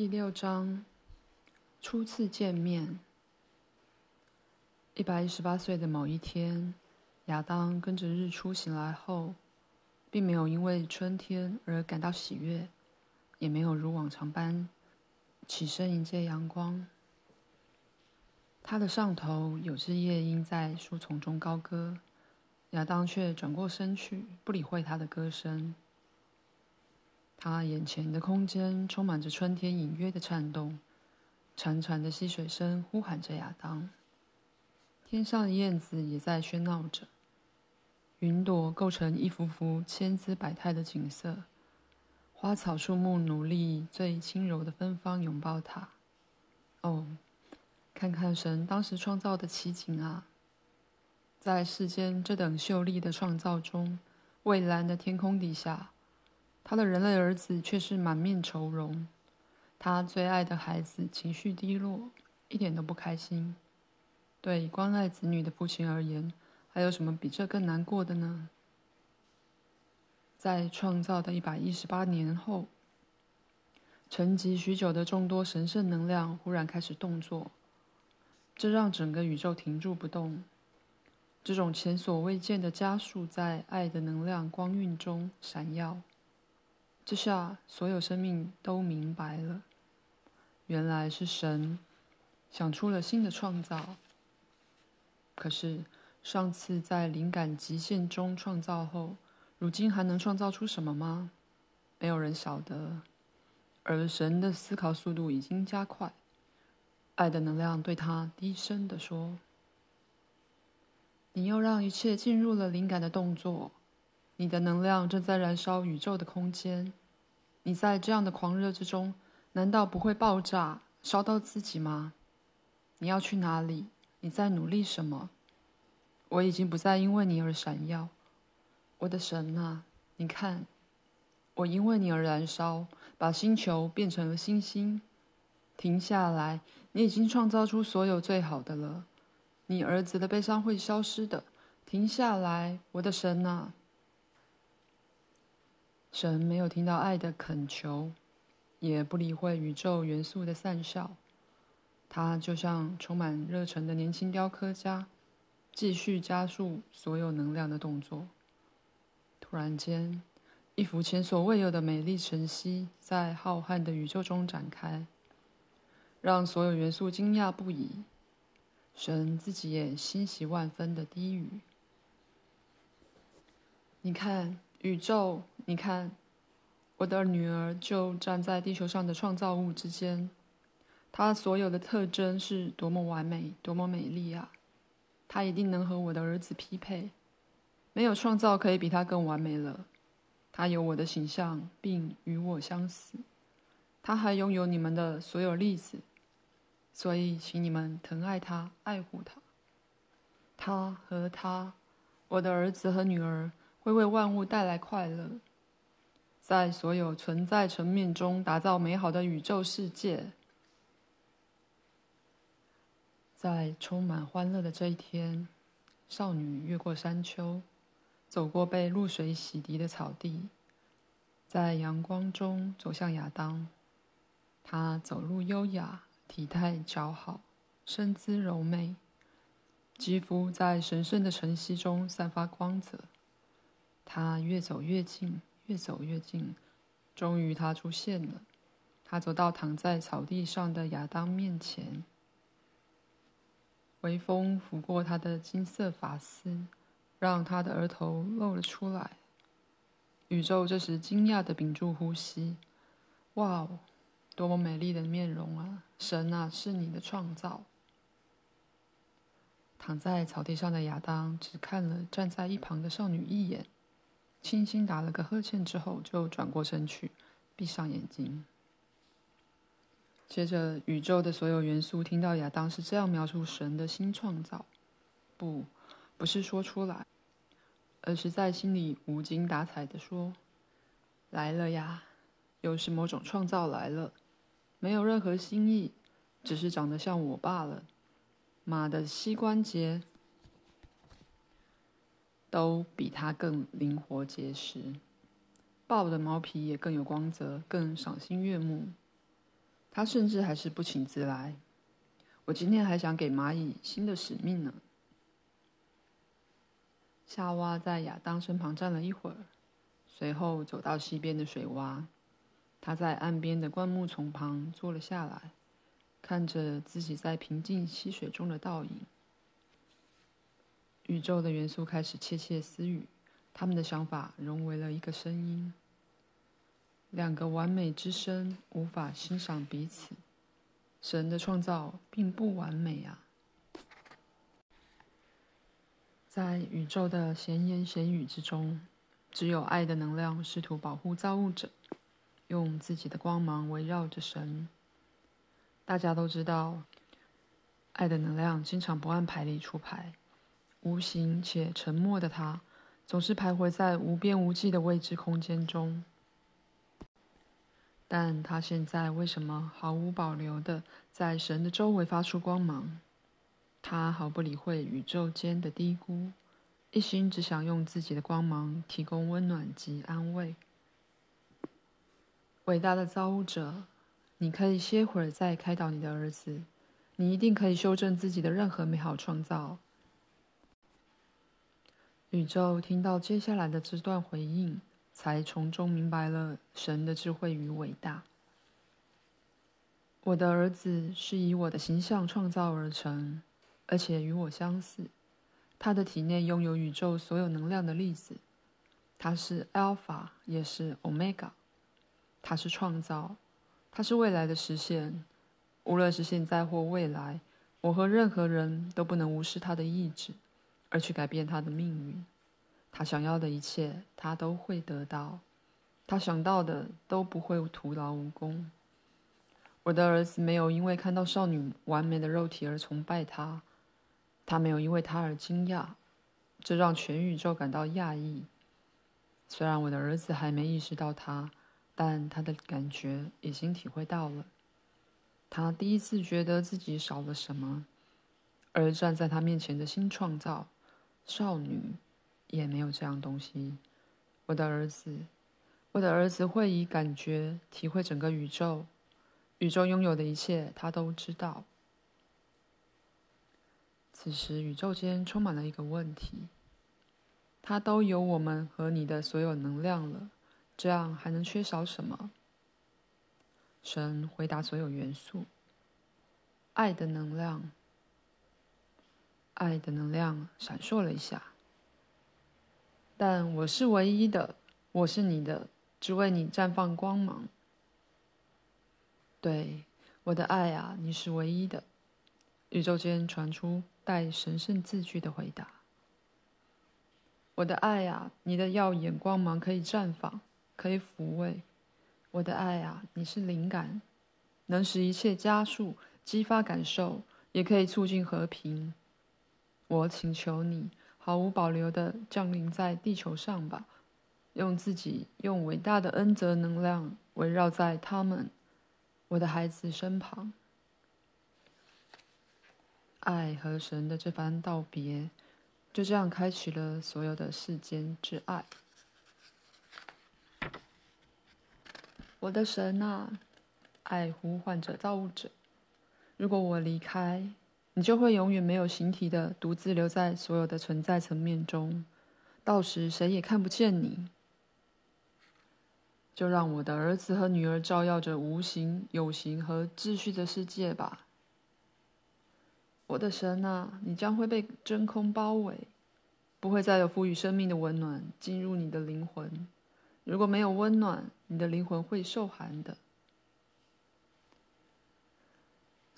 第六章，初次见面。一百一十八岁的某一天，亚当跟着日出醒来后，并没有因为春天而感到喜悦，也没有如往常般起身迎接阳光。他的上头有只夜莺在树丛中高歌，亚当却转过身去，不理会他的歌声。他眼前的空间充满着春天隐约的颤动，潺潺的溪水声呼喊着亚当。天上的燕子也在喧闹着，云朵构成一幅幅千姿百态的景色，花草树木努力最轻柔的芬芳拥抱它。哦，看看神当时创造的奇景啊！在世间这等秀丽的创造中，蔚蓝的天空底下。他的人类儿子却是满面愁容，他最爱的孩子情绪低落，一点都不开心。对关爱子女的父亲而言，还有什么比这更难过的呢？在创造的一百一十八年后，沉寂许久的众多神圣能量忽然开始动作，这让整个宇宙停住不动。这种前所未见的加速，在爱的能量光晕中闪耀。这下，所有生命都明白了，原来是神想出了新的创造。可是，上次在灵感极限中创造后，如今还能创造出什么吗？没有人晓得。而神的思考速度已经加快，爱的能量对他低声地说：“你又让一切进入了灵感的动作，你的能量正在燃烧宇宙的空间。”你在这样的狂热之中，难道不会爆炸，烧到自己吗？你要去哪里？你在努力什么？我已经不再因为你而闪耀，我的神啊！你看，我因为你而燃烧，把星球变成了星星。停下来，你已经创造出所有最好的了。你儿子的悲伤会消失的。停下来，我的神啊！神没有听到爱的恳求，也不理会宇宙元素的讪笑，他就像充满热忱的年轻雕刻家，继续加速所有能量的动作。突然间，一幅前所未有的美丽晨曦在浩瀚的宇宙中展开，让所有元素惊讶不已。神自己也欣喜万分的低语：“你看。”宇宙，你看，我的女儿就站在地球上的创造物之间，她所有的特征是多么完美，多么美丽啊！她一定能和我的儿子匹配，没有创造可以比她更完美了。她有我的形象，并与我相似。她还拥有你们的所有粒子，所以请你们疼爱她，爱护她。她和他，我的儿子和女儿。会为万物带来快乐，在所有存在层面中打造美好的宇宙世界。在充满欢乐的这一天，少女越过山丘，走过被露水洗涤的草地，在阳光中走向亚当。她走路优雅，体态姣好，身姿柔媚，肌肤在神圣的晨曦中散发光泽。他越走越近，越走越近，终于他出现了。他走到躺在草地上的亚当面前，微风拂过他的金色发丝，让他的额头露了出来。宇宙这时惊讶地屏住呼吸。哇哦，多么美丽的面容啊！神啊，是你的创造。躺在草地上的亚当只看了站在一旁的少女一眼。轻轻打了个呵欠之后，就转过身去，闭上眼睛。接着，宇宙的所有元素听到亚当是这样描述神的新创造，不，不是说出来，而是在心里无精打采地说：“来了呀，又是某种创造来了，没有任何新意，只是长得像我罢了。马的膝关节。”都比它更灵活结实，豹的毛皮也更有光泽，更赏心悦目。它甚至还是不请自来。我今天还想给蚂蚁新的使命呢。夏娃在亚当身旁站了一会儿，随后走到溪边的水洼。他在岸边的灌木丛旁坐了下来，看着自己在平静溪水中的倒影。宇宙的元素开始窃窃私语，他们的想法融为了一个声音。两个完美之声无法欣赏彼此。神的创造并不完美啊！在宇宙的闲言闲语之中，只有爱的能量试图保护造物者，用自己的光芒围绕着神。大家都知道，爱的能量经常不按牌理出牌，无形且沉默的他，总是徘徊在无边无际的未知空间中。但他现在为什么毫无保留的在神的周围发出光芒？他毫不理会宇宙间的低估，一心只想用自己的光芒提供温暖及安慰。伟大的造物者，你可以歇会儿再开导你的儿子，你一定可以修正自己的任何美好创造。宇宙听到接下来的这段回应，才从中明白了神的智慧与伟大。我的儿子是以我的形象创造而成。而且与我相似，他的体内拥有宇宙所有能量的粒子，他是 Alpha，也是 Omega，他是创造，他是未来的实现。无论是现在或未来，我和任何人都不能无视他的意志，而去改变他的命运。他想要的一切，他都会得到；他想到的都不会徒劳无功。我的儿子没有因为看到少女完美的肉体而崇拜她。他没有因为他而惊讶，这让全宇宙感到讶异。虽然我的儿子还没意识到他，但他的感觉已经体会到了。他第一次觉得自己少了什么，而站在他面前的新创造少女也没有这样东西。我的儿子，我的儿子会以感觉体会整个宇宙，宇宙拥有的一切，他都知道。此时，宇宙间充满了一个问题：它都有我们和你的所有能量了，这样还能缺少什么？神回答所有元素：爱的能量。爱的能量闪烁了一下。但我是唯一的，我是你的，只为你绽放光芒。对，我的爱啊，你是唯一的。宇宙间传出带神圣字句的回答：“我的爱啊，你的耀眼光芒可以绽放，可以抚慰。我的爱啊，你是灵感，能使一切加速、激发感受，也可以促进和平。我请求你，毫无保留地降临在地球上吧，用自己用伟大的恩泽能量围绕在他们，我的孩子身旁。”爱和神的这番道别，就这样开启了所有的世间之爱。我的神啊，爱呼唤着造物者。如果我离开，你就会永远没有形体的独自留在所有的存在层面中，到时谁也看不见你。就让我的儿子和女儿照耀着无形、有形和秩序的世界吧。我的神啊，你将会被真空包围，不会再有赋予生命的温暖进入你的灵魂。如果没有温暖，你的灵魂会受寒的。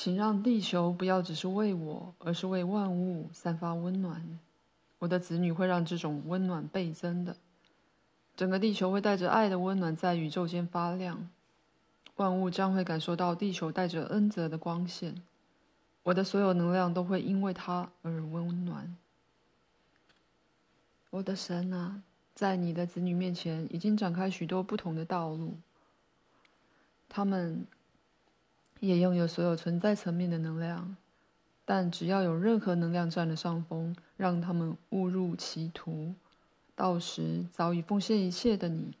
请让地球不要只是为我，而是为万物散发温暖。我的子女会让这种温暖倍增的。整个地球会带着爱的温暖在宇宙间发亮，万物将会感受到地球带着恩泽的光线。我的所有能量都会因为它而温暖。我的神啊，在你的子女面前已经展开许多不同的道路，他们也拥有所有存在层面的能量，但只要有任何能量占了上风，让他们误入歧途，到时早已奉献一切的你，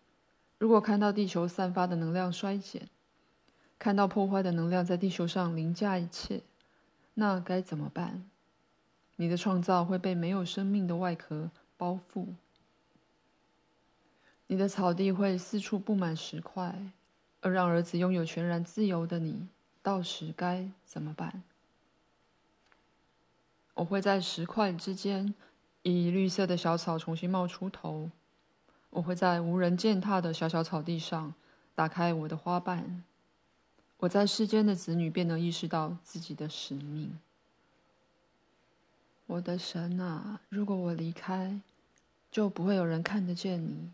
如果看到地球散发的能量衰减，看到破坏的能量在地球上凌驾一切，那该怎么办？你的创造会被没有生命的外壳包覆，你的草地会四处布满石块，而让儿子拥有全然自由的你，到时该怎么办？我会在石块之间，以绿色的小草重新冒出头。我会在无人践踏的小小草地上，打开我的花瓣。我在世间的子女便能意识到自己的使命。我的神啊，如果我离开，就不会有人看得见你。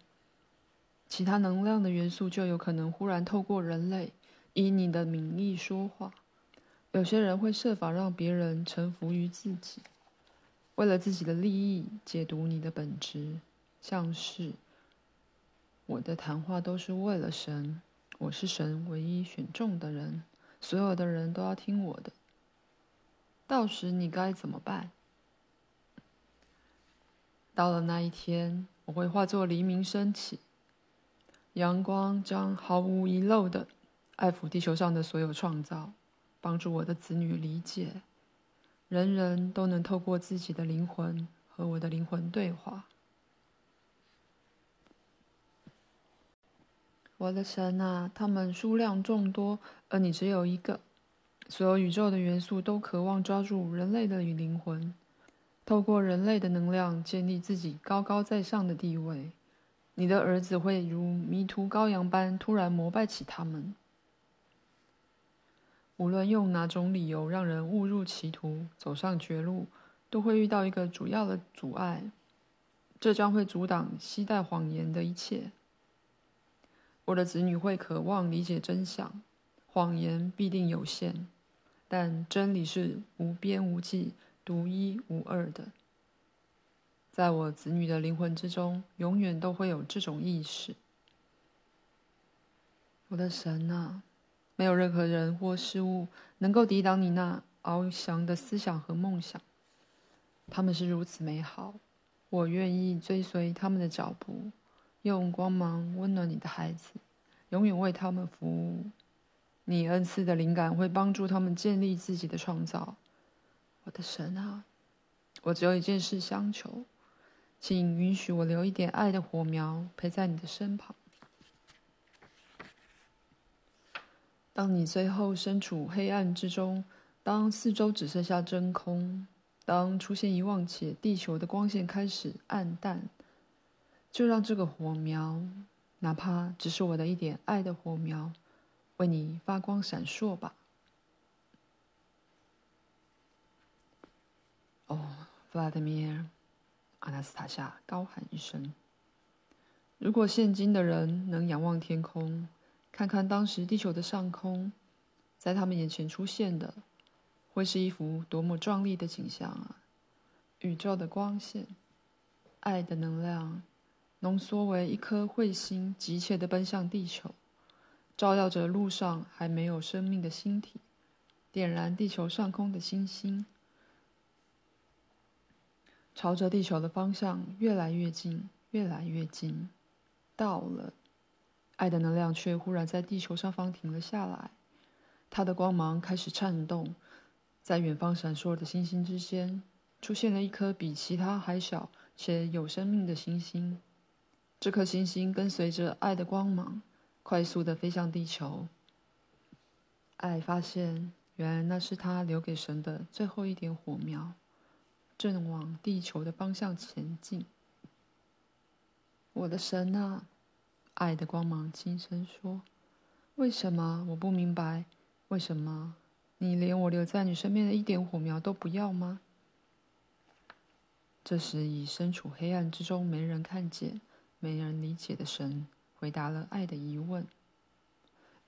其他能量的元素就有可能忽然透过人类，以你的名义说话。有些人会设法让别人臣服于自己，为了自己的利益解读你的本质，像是我的谈话都是为了神，我是神唯一选中的人，所有的人都要听我的。到时你该怎么办？到了那一天，我会化作黎明升起，阳光将毫无遗漏的爱抚地球上的所有创造。帮助我的子女理解，人人都能透过自己的灵魂和我的灵魂对话。我的神啊，他们数量众多，而你只有一个。所有宇宙的元素都渴望抓住人类的灵魂，透过人类的能量建立自己高高在上的地位。你的儿子会如迷途羔羊般突然膜拜起他们。无论用哪种理由让人误入歧途，走上绝路，都会遇到一个主要的阻碍，这将会阻挡期待谎言的一切。我的子女会渴望理解真相，谎言必定有限，但真理是无边无际、独一无二的。在我子女的灵魂之中，永远都会有这种意识。我的神啊！没有任何人或事物能够抵挡你那翱翔的思想和梦想，他们是如此美好，我愿意追随他们的脚步，用光芒温暖你的孩子，永远为他们服务。你恩赐的灵感会帮助他们建立自己的创造。我的神啊，我只有一件事相求，请允许我留一点爱的火苗陪在你的身旁。当你最后身处黑暗之中，当四周只剩下真空，当出现遗忘且地球的光线开始暗淡，就让这个火苗，哪怕只是我的一点爱的火苗，为你发光闪烁吧。哦，弗拉德米尔，阿纳斯塔夏高喊一声：“如果现今的人能仰望天空。”看看当时地球的上空，在他们眼前出现的，会是一幅多么壮丽的景象啊！宇宙的光线，爱的能量，浓缩为一颗彗星，急切地奔向地球，照耀着路上还没有生命的星体，点燃地球上空的星星，朝着地球的方向越来越近，越来越近，到了。爱的能量却忽然在地球上方停了下来，它的光芒开始颤动，在远方闪烁的星星之间，出现了一颗比其他还小且有生命的星星。这颗星星跟随着爱的光芒，快速地飞向地球。爱发现，原来那是他留给神的最后一点火苗，正往地球的方向前进。我的神啊！爱的光芒轻声说：“为什么我不明白？为什么你连我留在你身边的一点火苗都不要吗？”这时，已身处黑暗之中、没人看见、没人理解的神回答了爱的疑问。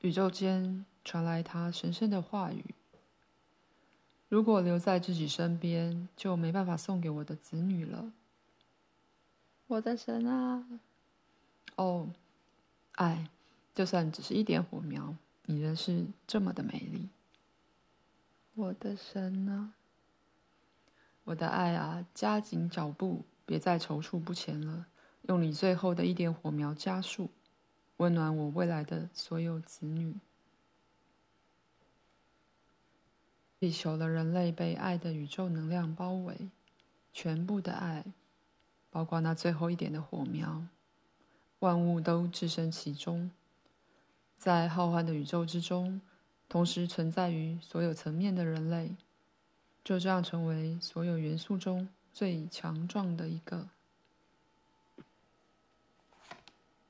宇宙间传来他神圣的话语：“如果留在自己身边，就没办法送给我的子女了。”我的神啊！哦。爱，就算只是一点火苗，你仍是这么的美丽。我的神啊，我的爱啊，加紧脚步，别再踌躇不前了。用你最后的一点火苗加速，温暖我未来的所有子女。地球的人类被爱的宇宙能量包围，全部的爱，包括那最后一点的火苗，万物都置身其中，在浩瀚的宇宙之中，同时存在于所有层面的人类，就这样成为所有元素中最强壮的一个。